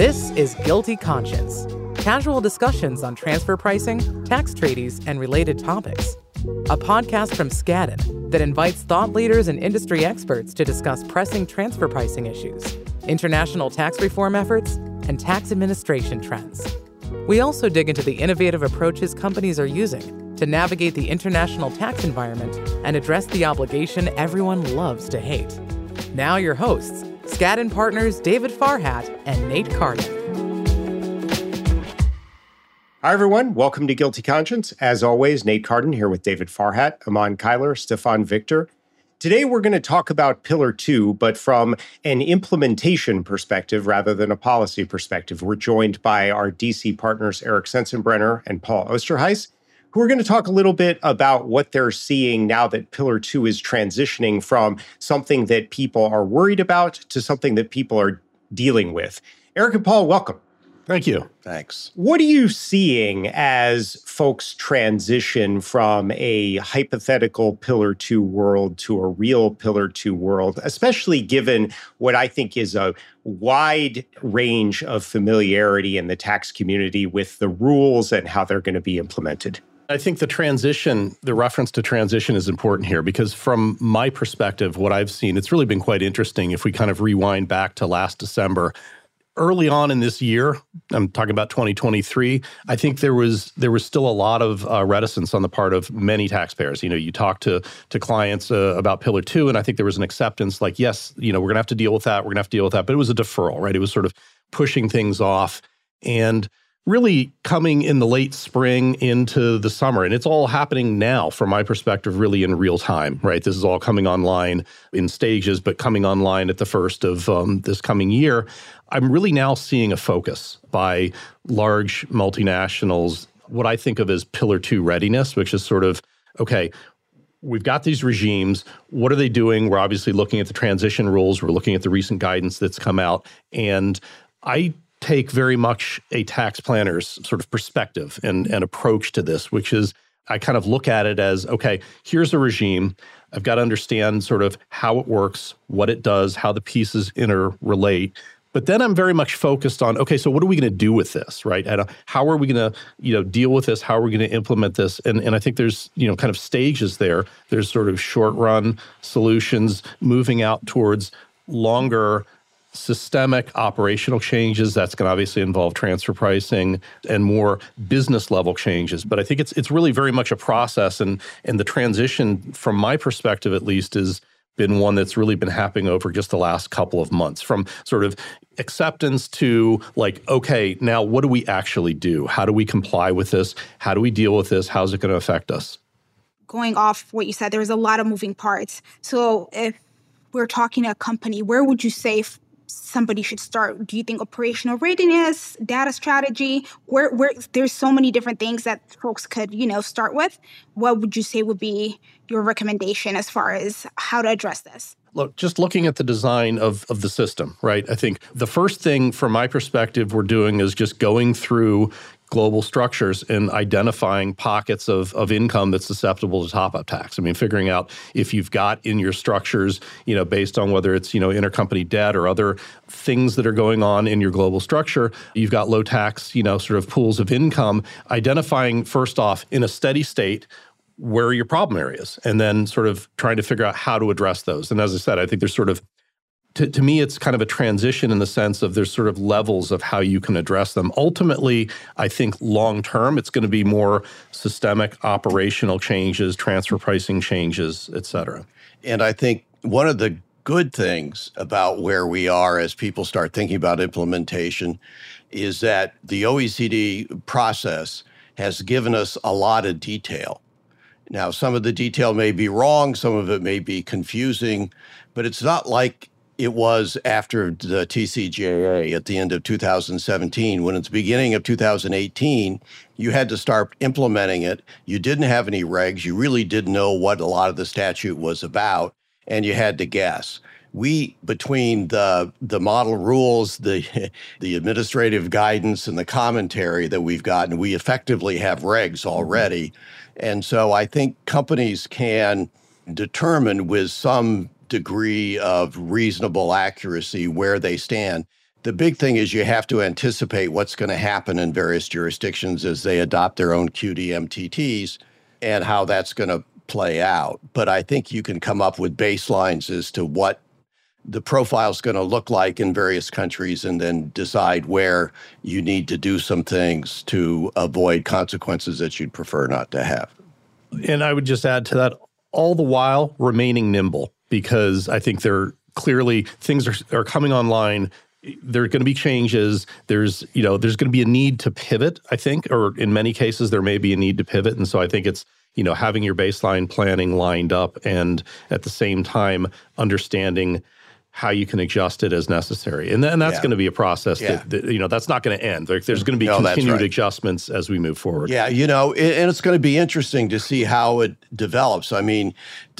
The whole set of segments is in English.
This is GILTI Conscience casual discussions on transfer pricing, tax treaties, and related topics. A podcast from Skadden that invites thought leaders and industry experts to discuss pressing transfer pricing issues, international tax reform efforts, and tax administration trends. We also dig into the innovative approaches companies are using to navigate the international tax environment and address the obligation everyone loves to hate. Now, your hosts, Skadden partners David Farhat and Nate Carden. Hi, everyone. Welcome to GILTI Conscience. As always, Nate Carden here with David Farhat, Eman Cuyler, Stefane Victor. Today, we're going to talk about Pillar 2, but from an implementation perspective rather than a policy perspective. We're joined by our DC partners, Eric Sensenbrenner and Paul Oosterhuis, who are going to talk a little bit about what they're seeing now that Pillar 2 is transitioning from something that people are worried about to something that people are dealing with. Eric and Paul, welcome. Thank you. Thanks. What are you seeing as folks transition from a hypothetical Pillar 2 world to a real Pillar 2 world, especially given what I think is a wide range of familiarity in the tax community with the rules and how they're going to be implemented? I think the transition, the reference to transition is important here because, from my perspective, what I've seen, it's really been quite interesting. If we kind of rewind back to last December, early on in this year, I'm talking about 2023, I think there was there was still a lot of uh, reticence on the part of many taxpayers. You know, you talk to to clients uh, about Pillar Two, and I think there was an acceptance, like, yes, you know, we're going to have to deal with that, we're going to have to deal with that, but it was a deferral, right? It was sort of pushing things off, and really coming in the late spring into the summer. And it's all happening now, from my perspective, really in real time, right? This is all coming online in stages, but coming online at the first of um, this coming year. I'm really now seeing a focus by large multinationals, what I think of as pillar two readiness, which is sort of, okay, we've got these regimes. What are they doing? We're obviously looking at the transition rules. We're looking at the recent guidance that's come out. And I take very much a tax planner's sort of perspective and, and approach to this, which is I kind of look at it as okay, here's a regime. I've got to understand sort of how it works, what it does, how the pieces interrelate. But then I'm very much focused on okay, so what are we going to do with this, right? And uh, how are we going to, you know, deal with this? How are we going to implement this? And and I think there's you know kind of stages there. There's sort of short run solutions moving out towards longer systemic operational changes. That's going to obviously involve transfer pricing and more business level changes. But i think it's it's really very much a process and and the transition from my perspective at least is been one that's really been happening over just the last couple of months. From sort of acceptance to like okay now what do we actually do? How do we comply with this? How do we deal with this? How's it going to affect us? Going off what you said there's a lot of moving parts. So if we're talking a company where would you say somebody should start? Do you think operational readiness, data strategy, where where there's so many different things that folks could, you know, start with. What would you say would be your recommendation as far as how to address this? Look, just looking at the design of, of the system, right? I think the first thing from my perspective we're doing is just going through global structures and identifying pockets of, of income that's susceptible to top up tax. I mean, figuring out if you've got in your structures, you know, based on whether it's, you know, intercompany debt or other things that are going on in your global structure, you've got low tax, you know, sort of pools of income, identifying first off in a steady state where are your problem areas and then sort of trying to figure out how to address those. And as I said, I think there's sort of to, to me, it's kind of a transition in the sense of there's sort of levels of how you can address them. Ultimately, I think long term, it's going to be more systemic operational changes, transfer pricing changes, et cetera. And I think one of the good things about where we are as people start thinking about implementation is that the OECD process has given us a lot of detail. Now, some of the detail may be wrong, some of it may be confusing, but it's not like it was after the TCJA at the end of 2017. When the beginning of 2018, you had to start implementing it. You didn't have any regs. You really didn't know what a lot of the statute was about, and you had to guess. We, between the the model rules, the the administrative guidance, and the commentary that we've gotten, we effectively have regs mm-hmm. already. And so I think companies can determine with some degree of reasonable accuracy where they stand. The big thing is you have to anticipate what's going to happen in various jurisdictions as they adopt their own QDMTTs and how that's going to play out. But I think you can come up with baselines as to what the profile is going to look like in various countries and then decide where you need to do some things to avoid consequences that you'd prefer not to have. And I would just add to that all the while remaining nimble because I think there clearly things are, are coming online. There are going to be changes. There's you know there's going to be a need to pivot i think or in many cases there may be a need to pivot. And so i think it's you know having your baseline planning lined up and at the same time understanding how you can adjust it as necessary. And, then that's yeah. going to be a process yeah. that, that, you know, that's not going to end. There, there's going to be no, continued right. adjustments as we move forward. Yeah, you know, and it's going to be interesting to see how it develops. I mean,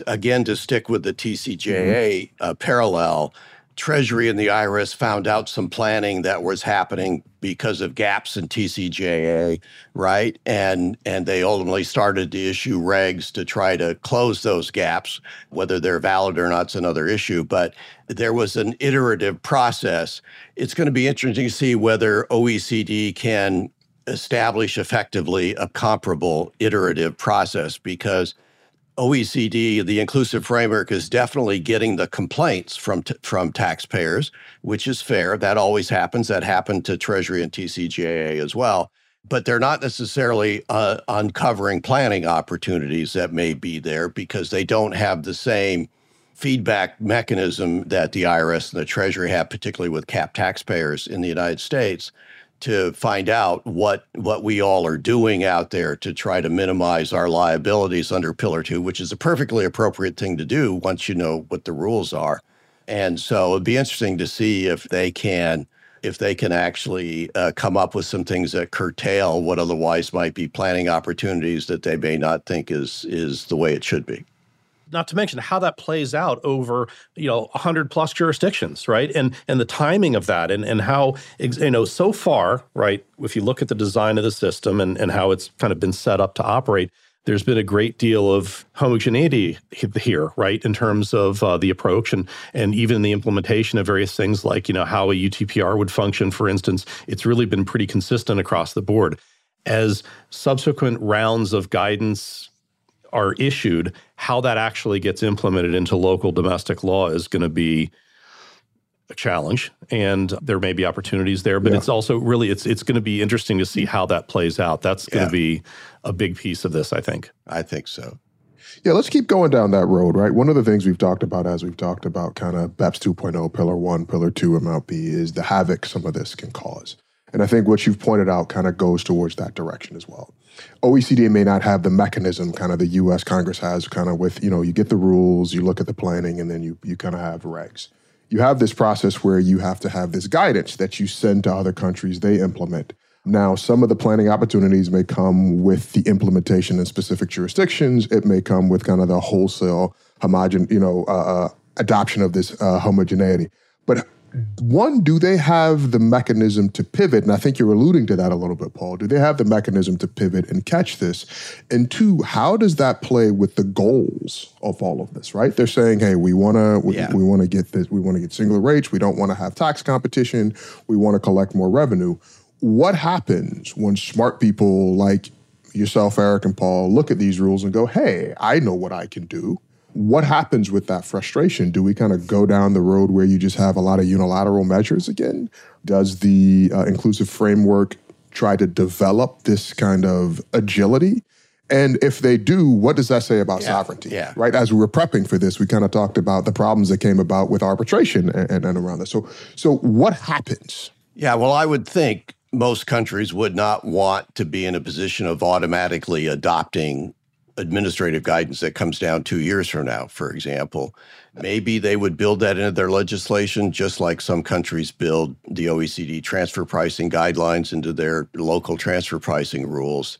again, to stick with the TCJA mm-hmm. uh, parallel, Treasury and the IRS found out some planning that was happening because of gaps in TCJA, right? And and they ultimately started to issue regs to try to close those gaps. Whether they're valid or not is another issue, but there was an iterative process. It's going to be interesting to see whether OECD can establish effectively a comparable iterative process because OECD, the inclusive framework, is definitely getting the complaints from from taxpayers, which is fair. That always happens. That happened to Treasury and TCJA as well. But they're not necessarily uh, uncovering planning opportunities that may be there because they don't have the same feedback mechanism that the IRS and the Treasury have, particularly with cap taxpayers in the United States to find out what what we all are doing out there to try to minimize our liabilities under Pillar Two, which is a perfectly appropriate thing to do once you know what the rules are. And so it'd be interesting to see if they can if they can actually uh, come up with some things that curtail what otherwise might be planning opportunities that they may not think is is the way it should be not to mention how that plays out over you know 100 plus jurisdictions right and and the timing of that and and how you know so far right if you look at the design of the system and and how it's kind of been set up to operate there's been a great deal of homogeneity here, right, in terms of uh, the approach and and even the implementation of various things like you know how a UTPR would function, for instance. It's really been pretty consistent across the board. As subsequent rounds of guidance are issued, how that actually gets implemented into local domestic law is going to be a challenge and there may be opportunities there but yeah. it's also really it's it's going to be interesting to see how that plays out. That's going yeah. to be a big piece of this i think. I think so. Yeah let's keep going down that road right? One of the things we've talked about as we've talked about kind of beps 2.0 pillar 1 pillar 2 mlp is the havoc some of this can cause. And i think what you've pointed out kind of goes towards that direction as well OECD may not have the mechanism kind of the US Congress has kind of with, you know, you get the rules, you look at the planning, and then you, you kind of have regs. You have this process where you have to have this guidance that you send to other countries, they implement. Now, some of the planning opportunities may come with the implementation in specific jurisdictions. It may come with kind of the wholesale homogen, you know, uh, uh, adoption of this uh, homogeneity. But one, do they have the mechanism to pivot? And I think you're alluding to that a little bit, Paul. Do they have the mechanism to pivot and catch this? And two, how does that play with the goals of all of this? Right? They're saying, "Hey, we want to we, yeah. we want to get this. We want to get singular rates. We don't want to have tax competition. We want to collect more revenue." What happens when smart people like yourself, Eric, and Paul look at these rules and go, "Hey, I know what I can do." What happens with that frustration? Do we kind of go down the road where you just have a lot of unilateral measures again? Does the uh, inclusive framework try to develop this kind of agility? And if they do, what does that say about yeah, sovereignty? Yeah. Right. As we were prepping for this, we kind of talked about the problems that came about with arbitration and, and, and around this. So, so what happens? Yeah. Well, I would think most countries would not want to be in a position of automatically adopting administrative guidance that comes down two years from now, for example. Maybe they would build that into their legislation, just like some countries build the OECD transfer pricing guidelines into their local transfer pricing rules.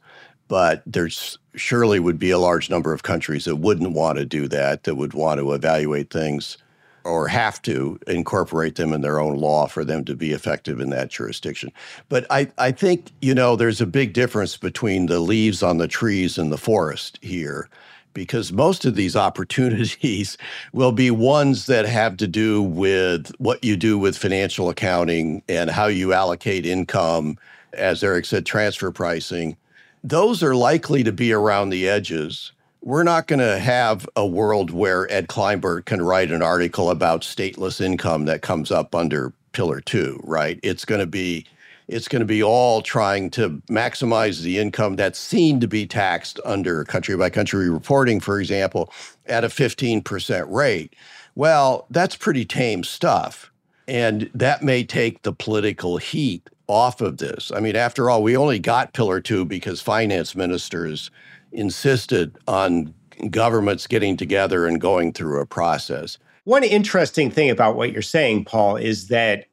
But there's surely would be a large number of countries that wouldn't want to do that, that would want to evaluate things or have to incorporate them in their own law for them to be effective in that jurisdiction. But I, I think, you know, there's a big difference between the leaves on the trees and the forest here. because most of these opportunities will be ones that have to do with what you do with financial accounting and how you allocate income, as Eric said, transfer pricing. Those are likely to be around the edges. We're not going to have a world where Ed Kleinbard can write an article about stateless income that comes up under Pillar 2, right? It's going to be it's going to be all trying to maximize the income that's seen to be taxed under country by country reporting, for example, at a 15% rate. Well, that's pretty tame stuff. And that may take the political heat off of this. I mean, after all, we only got Pillar 2 because finance ministers insisted on governments getting together and going through a process. One interesting thing about what you're saying, Paul, is that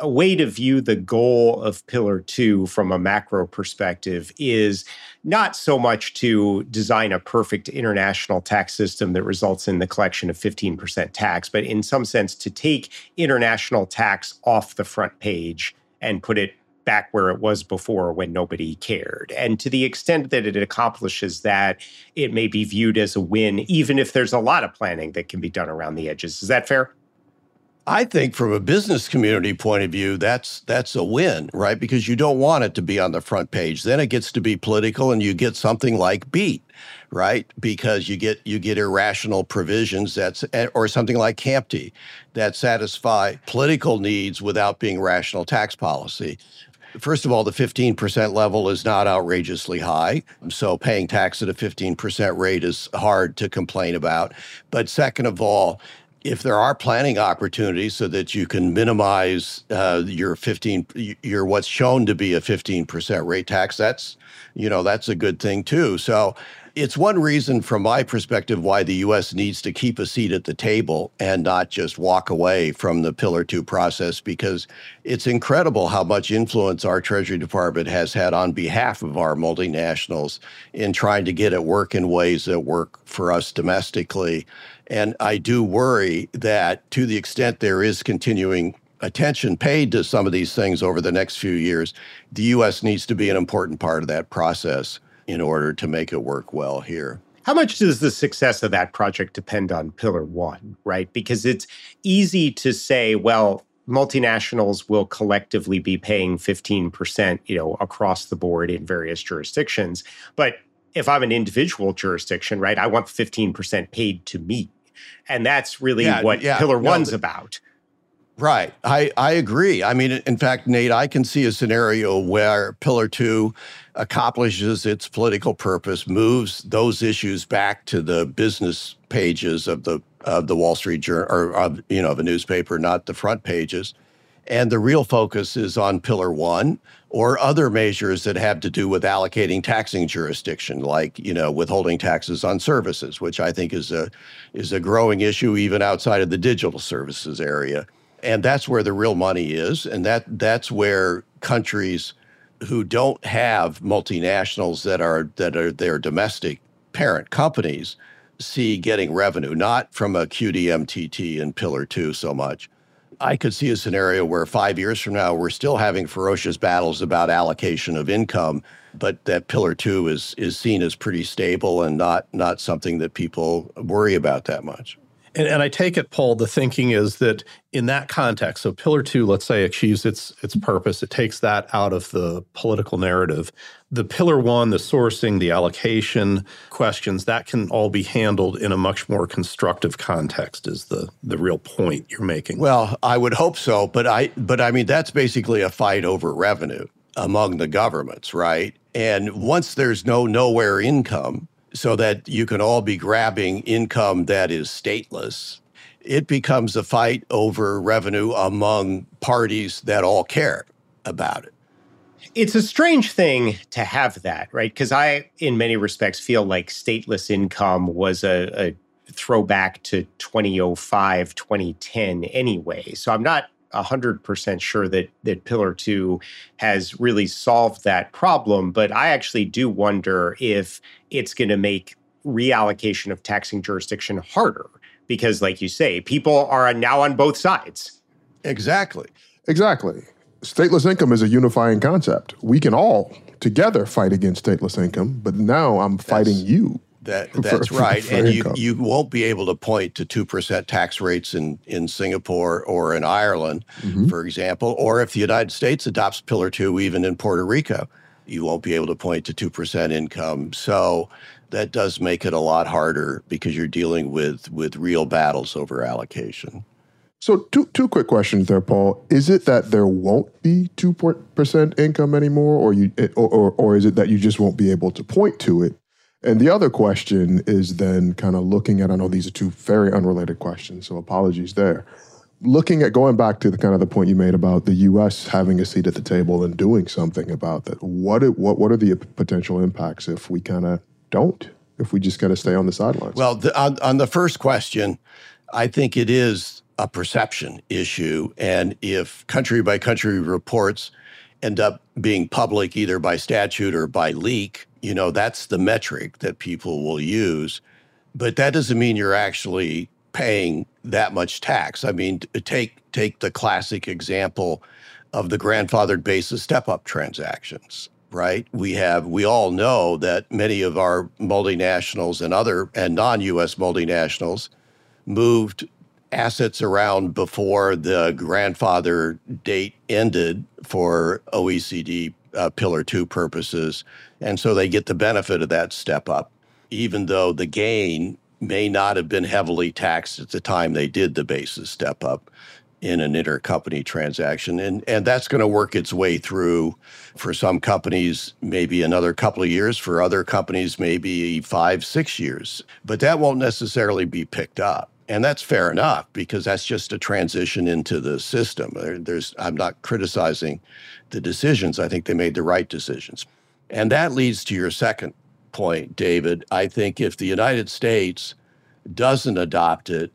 a way to view the goal of Pillar Two from a macro perspective is not so much to design a perfect international tax system that results in the collection of 15% tax, but in some sense to take international tax off the front page and put it back where it was before when nobody cared. And to the extent that it accomplishes that, it may be viewed as a win, even if there's a lot of planning that can be done around the edges. Is that fair? I think from a business community point of view, that's that's a win, right? Because you don't want it to be on the front page. Then it gets to be political and you get something like BEAT, right? Because you get you get irrational provisions that's eh, or something like CAMT that satisfy political needs without being rational tax policy. First of all, the 15% level is not outrageously high. So paying tax at a 15% rate is hard to complain about. But second of all, if there are planning opportunities so that you can minimize uh, your 15 your what's shown to be a 15% rate tax that's you know that's a good thing too so it's one reason from my perspective why the US needs to keep a seat at the table and not just walk away from the pillar 2 process because it's incredible how much influence our treasury department has had on behalf of our multinationals in trying to get it work in ways that work for us domestically. And I do worry that to the extent there is continuing attention paid to some of these things over the next few years, the US needs to be an important part of that process in order to make it work well here. How much does the success of that project depend on Pillar One, right? Because it's easy to say, well, multinationals will collectively be paying 15%, you know, across the board in various jurisdictions. But if I'm an individual jurisdiction, right, I want 15% paid to me. And that's really yeah, what yeah, Pillar no, One's the, about. Right. I, I agree. I mean, in fact, Nate, I can see a scenario where Pillar Two accomplishes its political purpose, moves those issues back to the business pages of the of the Wall Street Journal or of you know of a newspaper, not the front pages. And the real focus is on Pillar One or other measures that have to do with allocating taxing jurisdiction, like you know withholding taxes on services, which I think is a is a growing issue even outside of the digital services area. And that's where the real money is, and that that's where countries who don't have multinationals that are that are their domestic parent companies see getting revenue, not from a QDMTT and Pillar Two so much I could see a scenario where five years from now we're still having ferocious battles about allocation of income, but that pillar two is is seen as pretty stable and not not something that people worry about that much. And, and, I take it, Paul, the thinking is that in that context, so Pillar Two, let's say, achieves its its purpose, it takes that out of the political narrative. The Pillar One, the sourcing, the allocation questions, that can all be handled in a much more constructive context. Is the the real point you're making? Well, I would hope so, but I but I mean that's basically a fight over revenue among the governments, right? And once there's no nowhere income, so that you can all be grabbing income that is stateless, it becomes a fight over revenue among parties that all care about it. It's a strange thing to have that, right? Because I, in many respects, feel like stateless income was a, a throwback to 2005, 2010 anyway. So I'm not 100% sure that that pillar 2 has really solved that problem but i actually do wonder if it's going to make reallocation of taxing jurisdiction harder because like you say people are now on both sides. Exactly. Exactly. Stateless income is a unifying concept. We can all together fight against stateless income but now i'm fighting you That that's for, right, for, and you you won't be able to point to two percent tax rates in in Singapore or in Ireland, mm-hmm. for example, or if the United States adopts Pillar Two, even in Puerto Rico, you won't be able to point to two percent income. So that does make it a lot harder because you're dealing with with real battles over allocation. So two two quick questions there, Paul. Is it that there won't be two percent income anymore, or you, or, or, or is it that you just won't be able to point to it? And the other question is then kind of looking at. I know these are two very unrelated questions, so apologies there. Looking at going back to the kind of the point you made about the U.S. having a seat at the table and doing something about that. What what what are the potential impacts if we kind of don't? If we just kind of stay on the sidelines? Well, the, on on the first question, I think it is a perception issue. And if country by country reports end up being public either by statute or by leak, you know, that's the metric that people will use. But that doesn't mean you're actually paying that much tax. I mean, take take the classic example of the grandfathered basis step up transactions, right? We have we all know that many of our multinationals and other and non-US multinationals moved assets around before the grandfather date ended for OECD uh, Pillar 2 purposes. And so they get the benefit of that step up, even though the gain may not have been heavily taxed at the time they did the basis step up in an intercompany transaction. And, and that's going to work its way through for some companies, maybe another couple of years, for other companies, maybe five, six years. But that won't necessarily be picked up. And that's fair enough because that's just a transition into the system. There's, I'm not criticizing the decisions. I think they made the right decisions. And that leads to your second point, David. I think if the United States doesn't adopt it,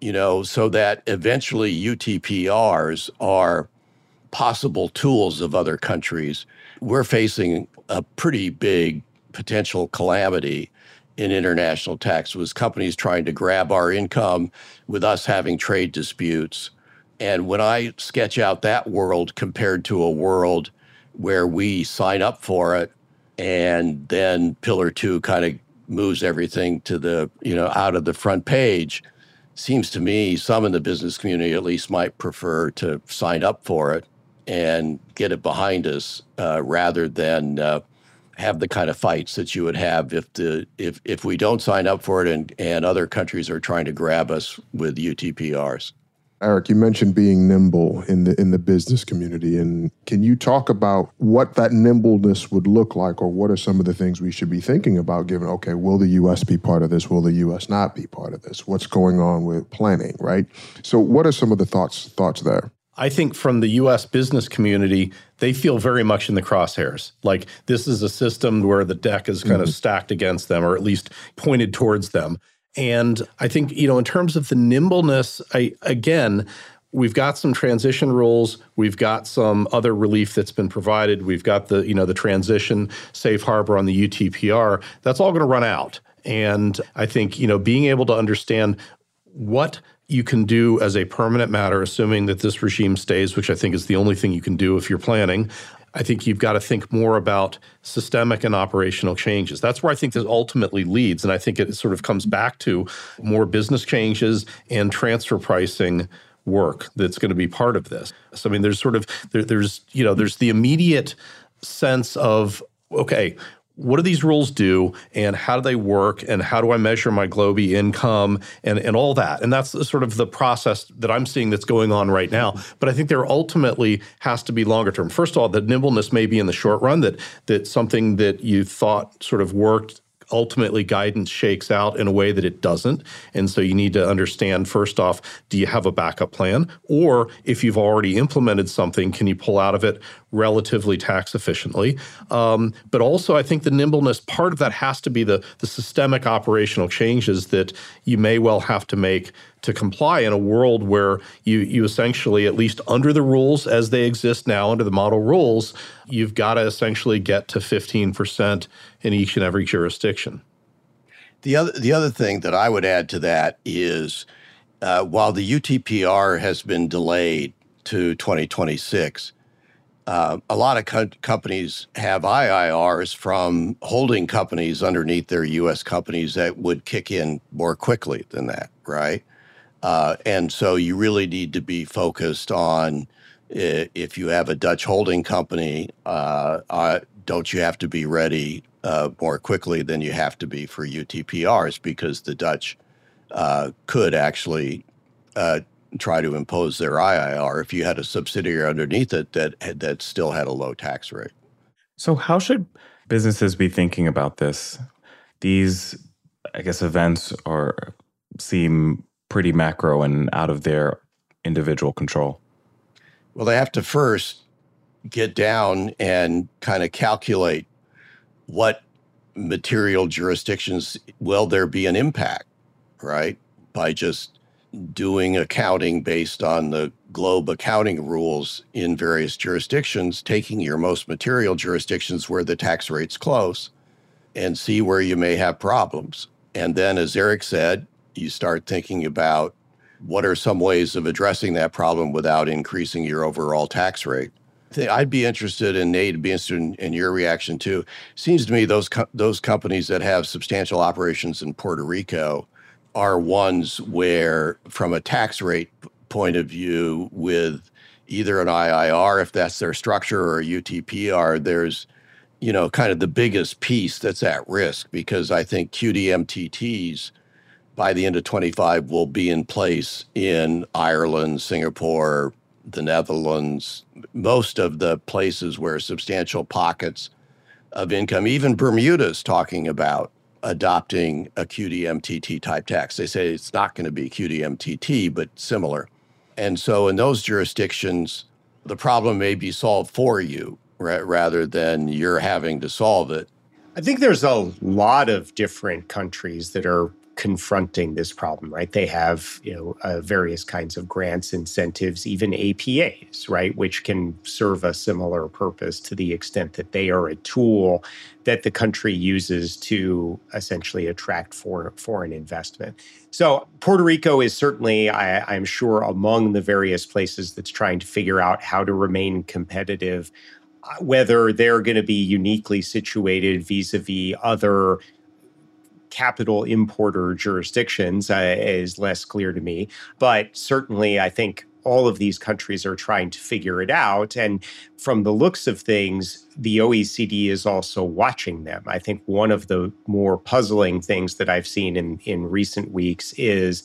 you know, so that eventually UTPRs are possible tools of other countries, we're facing a pretty big potential calamity in international tax was companies trying to grab our income with us having trade disputes. And when I sketch out that world compared to a world where we sign up for it and then pillar 2 kind of moves everything to the, you know, out of the front page, seems to me some in the business community at least might prefer to sign up for it and get it behind us uh, rather than uh, have the kind of fights that you would have if the if if we don't sign up for it and and other countries are trying to grab us with UTPRs. Eric, you mentioned being nimble in the in the business community, and can you talk about what that nimbleness would look like, or what are some of the things we should be thinking about? Given, okay, will the U.S. be part of this? Will the U.S. not be part of this? What's going on with planning, right? So, what are some of the thoughts thoughts there? I think from the US business community, they feel very much in the crosshairs. Like this is a system where the deck is kind mm-hmm. of stacked against them or at least pointed towards them. And I think, you know, in terms of the nimbleness, I again, we've got some transition rules, we've got some other relief that's been provided, we've got the, you know, the transition safe harbor on the UTPR. That's all going to run out. And I think, you know, being able to understand what you can do as a permanent matter, assuming that this regime stays, which I think is the only thing you can do if you're planning. I think you've got to think more about systemic and operational changes. That's where I think this ultimately leads. And I think it sort of comes back to more business changes and transfer pricing work that's going to be part of this. So, I mean, there's sort of, there, there's, you know, there's the immediate sense of, okay, what do these rules do and how do they work and how do I measure my GloBE income and, and all that? And that's sort of the process that I'm seeing that's going on right now. But I think there ultimately has to be longer term. First of all, the nimbleness may be in the short run that that something that you thought sort of worked ultimately guidance shakes out in a way that it doesn't. And so you need to understand first off, do you have a backup plan? Or if you've already implemented something, can you pull out of it relatively tax efficiently? Um, but also, I think the nimbleness part of that has to be the, the systemic operational changes that you may well have to make to comply in a world where you you essentially, at least under the rules as they exist now, under the model rules, you've got to essentially get to 15% in each and every jurisdiction. The other the other thing that I would add to that is uh, while the UTPR has been delayed to 2026, uh, a lot of co- companies have IIRs from holding companies underneath their U.S. companies that would kick in more quickly than that, right? Uh, and so you really need to be focused on if you have a Dutch holding company, uh, uh, don't you have to be ready uh, more quickly than you have to be for UTPRs because the Dutch uh, could actually try to impose their IIR if you had a subsidiary underneath it that that still had a low tax rate. So how should businesses be thinking about this? These, I guess, events are seem pretty macro and out of their individual control. Well, they have to first get down and kind of calculate what material jurisdictions will there be an impact, right? By just doing accounting based on the globe accounting rules in various jurisdictions, taking your most material jurisdictions where the tax rate's close and see where you may have problems. And then, as Eric said, you start thinking about what are some ways of addressing that problem without increasing your overall tax rate. I'd be interested in Nate, be interested in, in, your reaction too. Seems to me those co- those companies that have substantial operations in Puerto Rico are ones where, from a tax rate point of view, with either an IIR, if that's their structure, or a UTPR, there's, you know, kind of the biggest piece that's at risk because I think QDMTTs by the end of 25 will be in place in Ireland, Singapore, the Netherlands, most of the places where substantial pockets of income, even Bermuda is talking about adopting a QDMTT type tax. They say it's not going to be QDMTT, but similar. And so in those jurisdictions, the problem may be solved for you rather than you're having to solve it. I think there's a lot of different countries that are confronting this problem, right? They have, you know, uh, various kinds of grants, incentives, even APAs, right, which can serve a similar purpose to the extent that they are a tool that the country uses to essentially attract foreign foreign investment. So Puerto Rico is certainly, I, I'm sure, among the various places that's trying to figure out how to remain competitive. Uh, whether they're going to be uniquely situated vis-a-vis other capital importer jurisdictions uh, is less clear to me. But certainly, I think all of these countries are trying to figure it out. And from the looks of things, the OECD is also watching them. I think one of the more puzzling things that I've seen in, in recent weeks is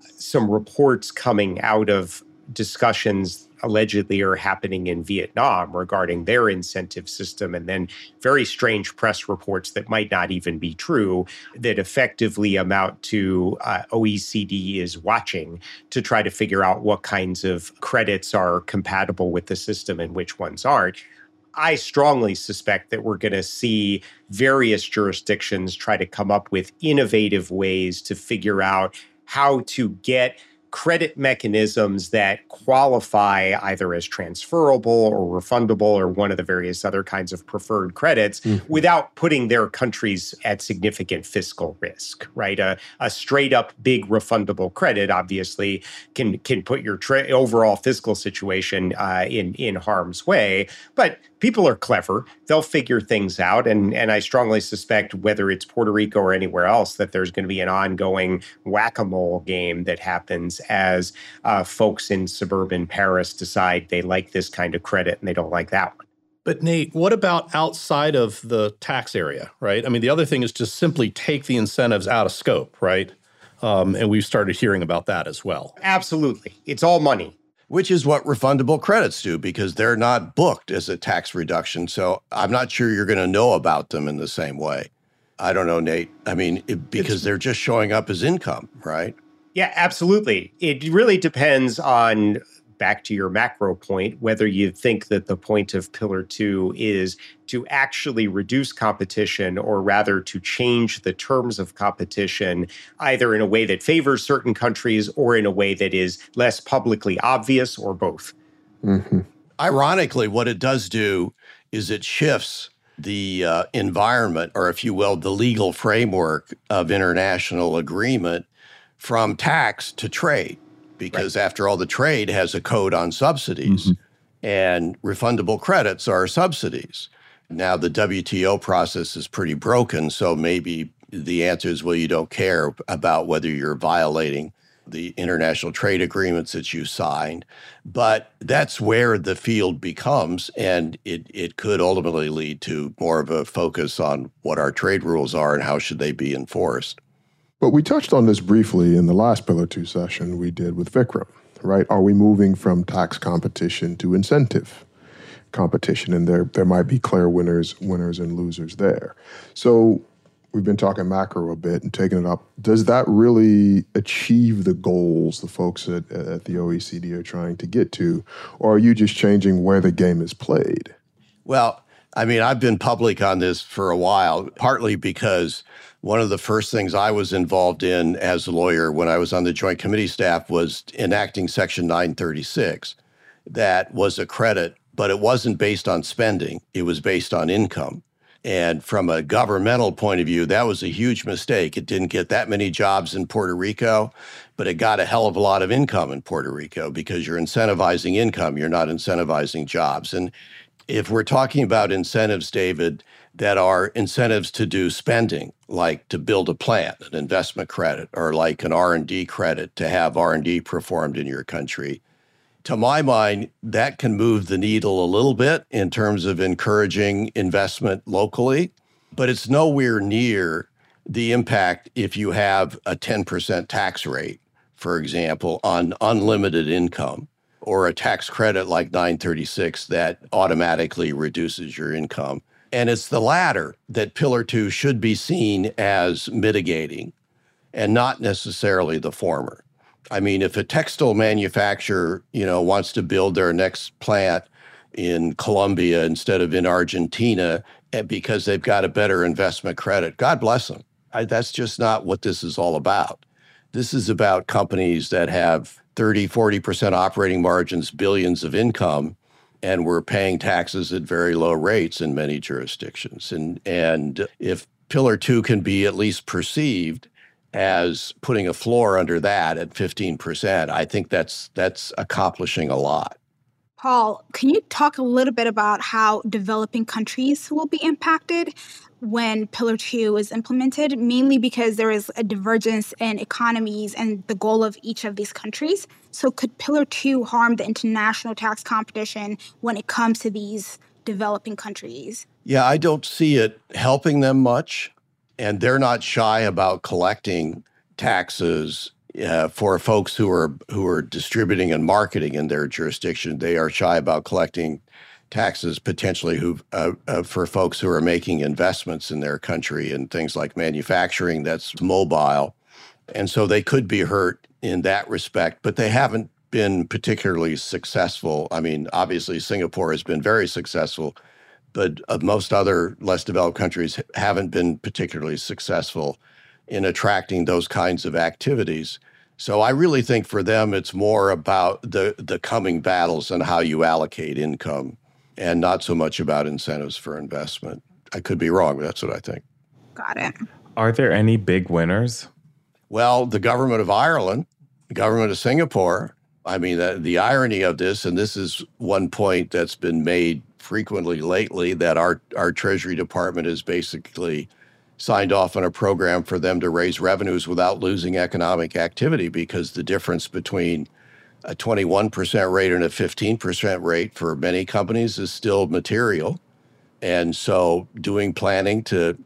some reports coming out of discussions allegedly are happening in Vietnam regarding their incentive system, and then very strange press reports that might not even be true that effectively amount to uh, OECD is watching to try to figure out what kinds of credits are compatible with the system and which ones aren't. I strongly suspect that we're going to see various jurisdictions try to come up with innovative ways to figure out how to get credit mechanisms that qualify either as transferable or refundable or one of the various other kinds of preferred credits mm-hmm. without putting their countries at significant fiscal risk right a, a straight up big refundable credit obviously can can put your tra- overall fiscal situation uh, in in harm's way but people are clever they'll figure things out and and i strongly suspect whether it's puerto rico or anywhere else that there's going to be an ongoing whack-a-mole game that happens as uh, folks in suburban Paris decide they like this kind of credit and they don't like that one. But Nate, what about outside of the tax area, right? I mean, the other thing is to simply take the incentives out of scope, right? Um, and we've started hearing about that as well. Absolutely. It's all money. Which is what refundable credits do because they're not booked as a tax reduction. So I'm not sure you're going to know about them in the same way. I don't know, Nate. I mean, it, because it's, they're just showing up as income, right? Yeah, absolutely. It really depends on back to your macro point, whether you think that the point of Pillar 2 is to actually reduce competition or rather to change the terms of competition, either in a way that favors certain countries or in a way that is less publicly obvious or both. Mm-hmm. Ironically, what it does do is it shifts the uh, environment, or if you will, the legal framework of international agreement from tax to trade because right. after all the trade has a code on subsidies mm-hmm. and refundable credits are subsidies. Now, the WTO process is pretty broken, so maybe the answer is well, you don't care about whether you're violating the international trade agreements that you signed. But that's where the field becomes, and it, it could ultimately lead to more of a focus on what our trade rules are and how should they be enforced. But we touched on this briefly in the last Pillar 2 session we did with Vikram, right? Are we moving from tax competition to incentive competition? And there, there might be clear winners, winners and losers there. So we've been talking macro a bit and taking it up. Does that really achieve the goals the folks at, at the OECD are trying to get to? Or are you just changing where the game is played? Well, I mean, I've been public on this for a while, partly because one of the first things I was involved in as a lawyer when I was on the Joint Committee staff was enacting Section 936. That was a credit, but it wasn't based on spending, it was based on income. And from a governmental point of view, that was a huge mistake. It didn't get that many jobs in Puerto Rico, but it got a hell of a lot of income in Puerto Rico because you're incentivizing income, you're not incentivizing jobs. And if we're talking about incentives, David, that are incentives to do spending, like to build a plant, an investment credit, or like an R&D credit to have R&D performed in your country, to my mind, that can move the needle a little bit in terms of encouraging investment locally, but it's nowhere near the impact if you have a 10% tax rate, for example, on unlimited income or a tax credit like 936 that automatically reduces your income. And it's the latter that Pillar 2 should be seen as mitigating and not necessarily the former. I mean, if a textile manufacturer, you know, wants to build their next plant in Colombia instead of in Argentina because they've got a better investment credit, God bless them. I, that's just not what this is all about. This is about companies that have 30, 40% operating margins, billions of income, and we're paying taxes at very low rates in many jurisdictions. And, and if Pillar 2 can be at least perceived as putting a floor under that at 15%, I think that's that's accomplishing a lot. Paul, can you talk a little bit about how developing countries will be impacted when Pillar 2 is implemented, mainly because there is a divergence in economies and the goal of each of these countries. So, could Pillar 2 harm the international tax competition when it comes to these developing countries? Yeah, I don't see it helping them much and they're not shy about collecting taxes uh, for folks who are who are distributing and marketing in their jurisdiction. They are shy about collecting taxes potentially who uh, uh, for folks who are making investments in their country and things like manufacturing that's mobile, and so they could be hurt in that respect. But they haven't been particularly successful. I mean, obviously Singapore has been very successful but uh, most other less developed countries haven't been particularly successful in attracting those kinds of activities. So I really think for them it's more about the the coming battles and how you allocate income and not so much about incentives for investment. I could be wrong, but that's what I think. Got it. Are there any big winners? Well, the government of Ireland, the government of Singapore. I mean, the, the irony of this, and this is one point that's been made frequently lately that our, our Treasury Department has basically signed off on a program for them to raise revenues without losing economic activity because the difference between a 21% rate and a 15% rate for many companies is still material. And so, doing planning to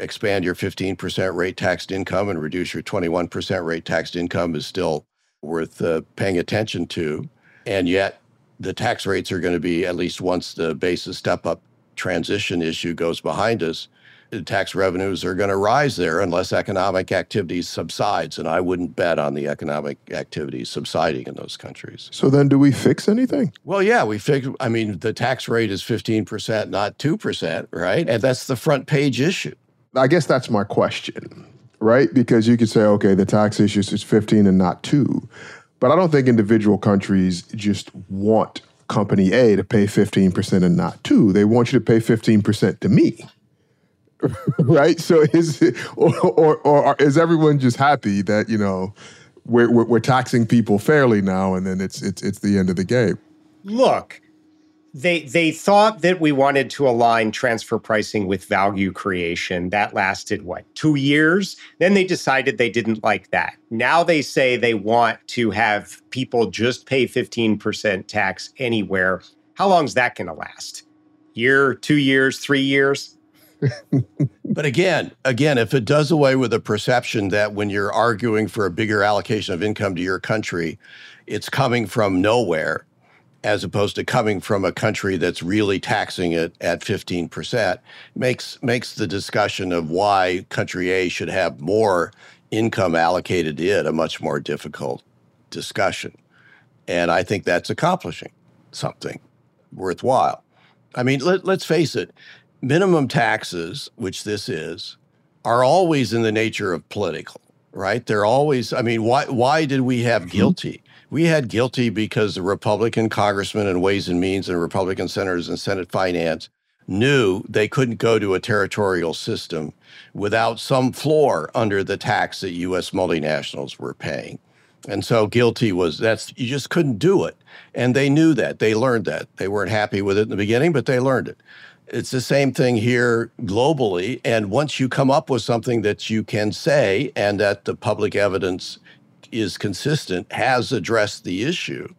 expand your 15% rate taxed income and reduce your 21% rate taxed income is still worth uh, paying attention to. And yet, the tax rates are going to be at least once the basis step up transition issue goes behind us the tax revenues are going to rise there unless economic activity subsides. And i wouldn't bet on the economic activity subsiding in those countries. So then do we fix anything? Well yeah we fix i mean the tax rate is 15% not 2% right? And that's the front page issue i guess that's my question right because you could say okay the tax issue is 15 and not 2 but I don't think individual countries just want company A to pay 15% and not two. They want you to pay 15% to me. right? So is it, or, or, or, is everyone just happy that, you know, we're, we're, we're taxing people fairly now and then it's, it's, it's the end of the game? Look, they they thought that we wanted to align transfer pricing with value creation. That lasted what two years. Then they decided they didn't like that. Now they say they want to have people just pay fifteen percent tax anywhere. How long is that going to last? Year, two years, three years? but again, again, if it does away with the perception that when you're arguing for a bigger allocation of income to your country, it's coming from nowhere, as opposed to coming from a country that's really taxing it at 15%, makes makes the discussion of why country A should have more income allocated to it a much more difficult discussion. And I think that's accomplishing something worthwhile. I mean, let, let's face it, minimum taxes, which this is, are always in the nature of political, right? They're always, I mean, why, why did we have mm-hmm. GILTI? We had GILTI because the Republican congressmen and Ways and Means and Republican senators and Senate Finance knew they couldn't go to a territorial system without some floor under the tax that U.S. multinationals were paying. And so GILTI was that's you just couldn't do it. And they knew that. They learned that. They weren't happy with it in the beginning, but they learned it. It's the same thing here globally. And once you come up with something that you can say and that the public evidence is consistent, has addressed the issue,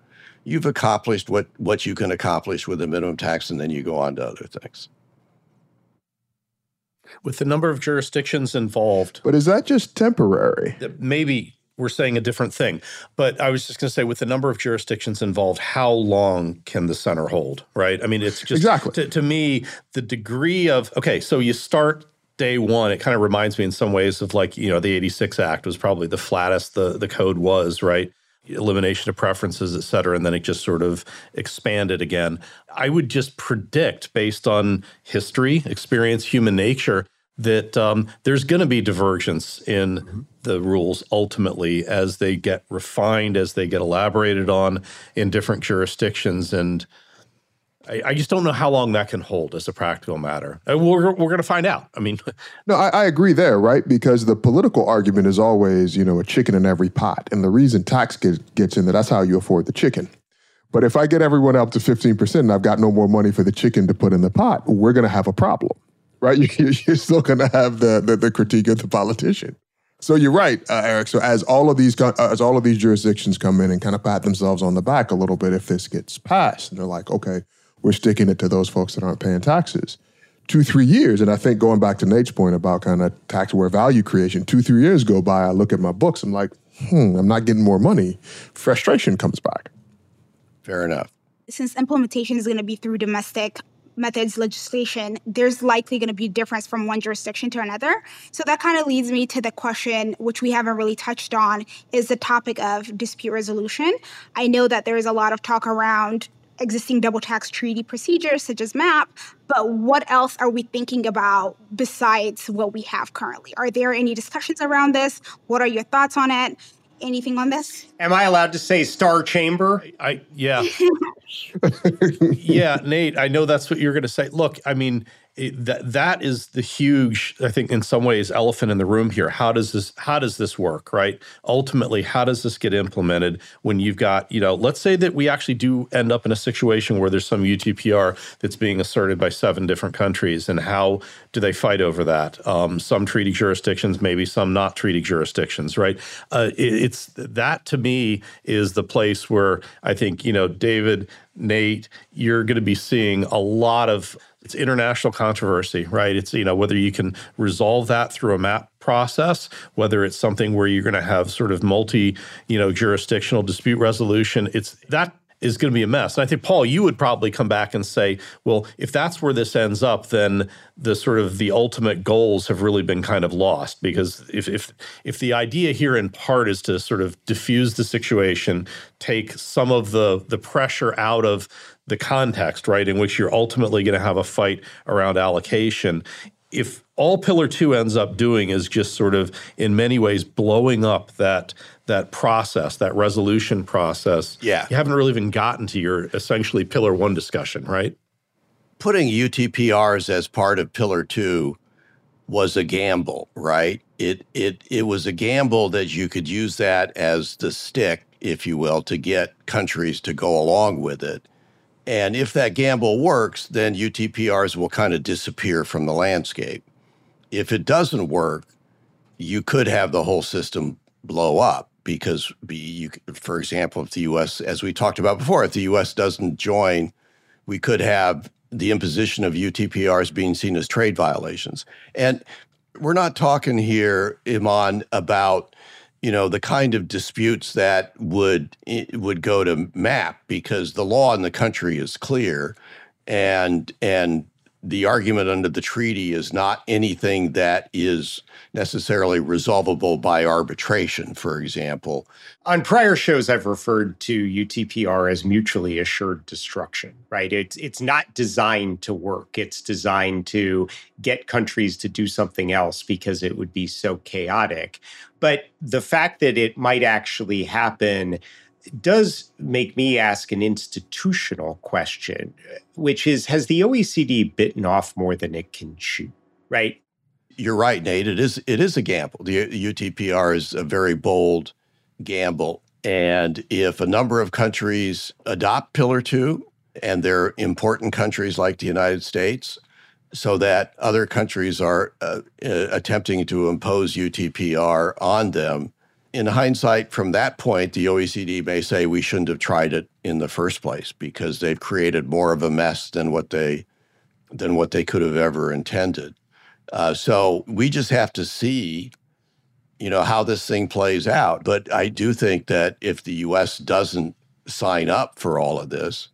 you've accomplished what, what you can accomplish with a minimum tax, and then you go on to other things. With the number of jurisdictions involved. But is that just temporary? Uh, maybe we're saying a different thing. But I was just going to say, with the number of jurisdictions involved, how long can the center hold? Right? I mean, it's just exactly to, to me the degree of okay. So you start day one. It kind of reminds me in some ways of like you know the '86 Act was probably the flattest the the code was right. Elimination of preferences, et cetera, and then it just sort of expanded again. I would just predict, based on history, experience, human nature, that um, there's going to be divergence in mm-hmm. the rules ultimately as they get refined, as they get elaborated on in different jurisdictions. And I, I just don't know how long that can hold as a practical matter. Uh, we're, we're going to find out. I mean, no, I, I agree there, right? Because the political argument is always, you know, a chicken in every pot. And the reason tax gets, gets in there, that's how you afford the chicken. But if I get everyone up to 15% and I've got no more money for the chicken to put in the pot, we're going to have a problem right? You're still going to have the, the, the critique of the politician. So you're right, uh, Eric. So as all of these uh, as all of these jurisdictions come in and kind of pat themselves on the back a little bit, if this gets passed, and they're like, okay, we're sticking it to those folks that aren't paying taxes. Two three years, and I think going back to Nate's point about kind of tax aware value creation, two three years go by. I look at my books, I'm like, hmm, I'm not getting more money. Frustration comes back. Fair enough. Since implementation is going to be through domestic methods legislation, there's likely going to be a difference from one jurisdiction to another. So that kind of leads me to the question, which we haven't really touched on, is the topic of dispute resolution. I know that there is a lot of talk around existing double tax treaty procedures such as MAP, but what else are we thinking about besides what we have currently? Are there any discussions around this? What are your thoughts on it? anything on this? Am I allowed to say Star Chamber? I yeah. yeah, Nate, I know that's what you're going to say. Look, I mean, it, that that is the huge i think in some ways elephant in the room here. How does this how does this work right? Ultimately how does this get implemented when you've got you know let's say that we actually do end up in a situation where there's some utpr that's being asserted by seven different countries and how do they fight over that? Um, some treaty jurisdictions maybe some not treaty jurisdictions right? Uh, it, it's that to me is the place where i think you know david nate you're going to be seeing a lot of it's international controversy, right? It's you know whether you can resolve that through a map process, whether it's something where you're going to have sort of multi, you know, jurisdictional dispute resolution. It's that is going to be a mess. And I think Paul, you would probably come back and say, well, if that's where this ends up, then the sort of the ultimate goals have really been kind of lost because if if if the idea here in part is to sort of diffuse the situation, take some of the the pressure out of the context, right, in which you're ultimately going to have a fight around allocation. If all Pillar Two ends up doing is just sort of, in many ways, blowing up that that process, that resolution process, yeah, you haven't really even gotten to your essentially Pillar One discussion, right? Putting UTPRs as part of Pillar Two was a gamble, right? It it it was a gamble that you could use that as the stick, if you will, to get countries to go along with it And if that gamble works, then UTPRs will kind of disappear from the landscape. If it doesn't work, you could have the whole system blow up because, be, you, for example, if the U.S., as we talked about before, if the U.S. doesn't join, we could have the imposition of UTPRs being seen as trade violations. And we're not talking here, Eman, about you know the kind of disputes that would would go to MAP because the law in the country is clear, and and the argument under the treaty is not anything that is necessarily resolvable by arbitration, for example. On prior shows, I've referred to UTPR as mutually assured destruction, right? It's, it's not designed to work. It's designed to get countries to do something else because it would be so chaotic. But the fact that it might actually happen does make me ask an institutional question, which is Has the OECD bitten off more than it can chew? Right? You're right, Nate. It is it is a gamble. The UTPR is a very bold gamble. And if a number of countries adopt Pillar Two, and they're important countries like the United States, so that other countries are uh, uh, attempting to impose UTPR on them, in hindsight, from that point, the OECD may say we shouldn't have tried it in the first place because they've created more of a mess than what they than what they could have ever intended. Uh, so we just have to see, you know, how this thing plays out. But I do think that if the U.S. doesn't sign up for all of this,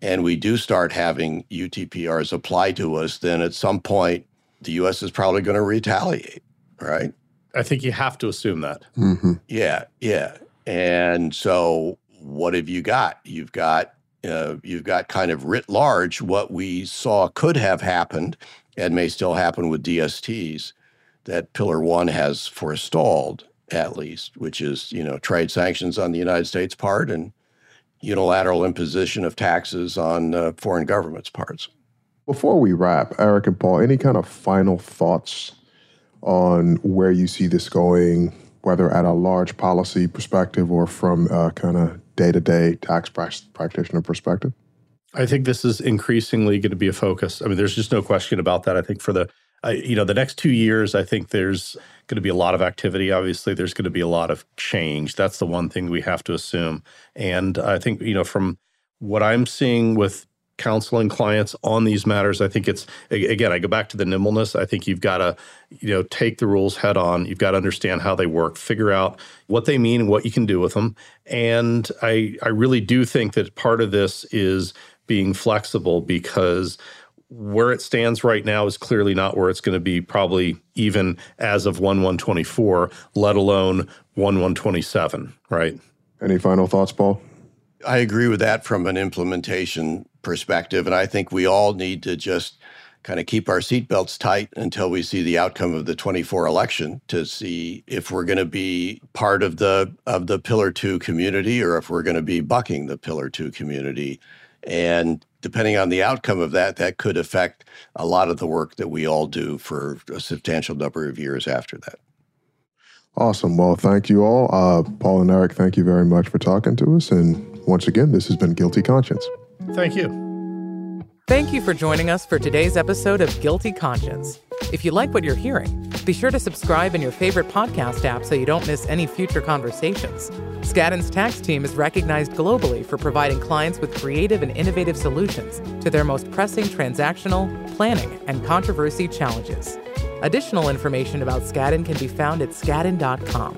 and we do start having UTPRs apply to us, then at some point the U.S. is probably going to retaliate, right? I think you have to assume that. Mm-hmm. Yeah, yeah. And so, what have you got? You've got uh, you've got kind of writ large what we saw could have happened and may still happen with DSTs that Pillar One has forestalled, at least, which is you know trade sanctions on the United States part and unilateral imposition of taxes on uh, foreign governments' parts. Before we wrap, Eric and Paul, any kind of final thoughts on where you see this going, whether at a large policy perspective or from a kind of day to day tax practitioner perspective? I think this is increasingly going to be a focus. I mean, there's just no question about that. I think for the uh, you know the next two years, I think there's going to be a lot of activity. Obviously, there's going to be a lot of change. That's the one thing we have to assume. And I think you know from what I'm seeing with counseling clients on these matters. I think it's again, I go back to the nimbleness. I think you've got to, you know, take the rules head on. You've got to understand how they work, figure out what they mean and what you can do with them. And I I really do think that part of this is being flexible because where it stands right now is clearly not where it's going to be probably even as of 1 124 let alone 1 127 right any final thoughts paul I agree with that from an implementation perspective. And I think we all need to just kind of keep our seatbelts tight until we see the outcome of the 24 election to see if we're going to be part of the of the pillar 2 community or if we're going to be bucking the pillar 2 community. And depending on the outcome of that that could affect a lot of the work that we all do for a substantial number of years after that. Awesome. Well thank you all. Uh, paul and eric thank you very much for talking to us. And once again this has been GILTI Conscience Thank you. Thank you for joining us for today's episode of GILTI Conscience. If you like what you're hearing, be sure to subscribe in your favorite podcast app so you don't miss any future conversations. Skadden's tax team is recognized globally for providing clients with creative and innovative solutions to their most pressing transactional, planning, and controversy challenges. Additional information about Skadden can be found at skadden.com.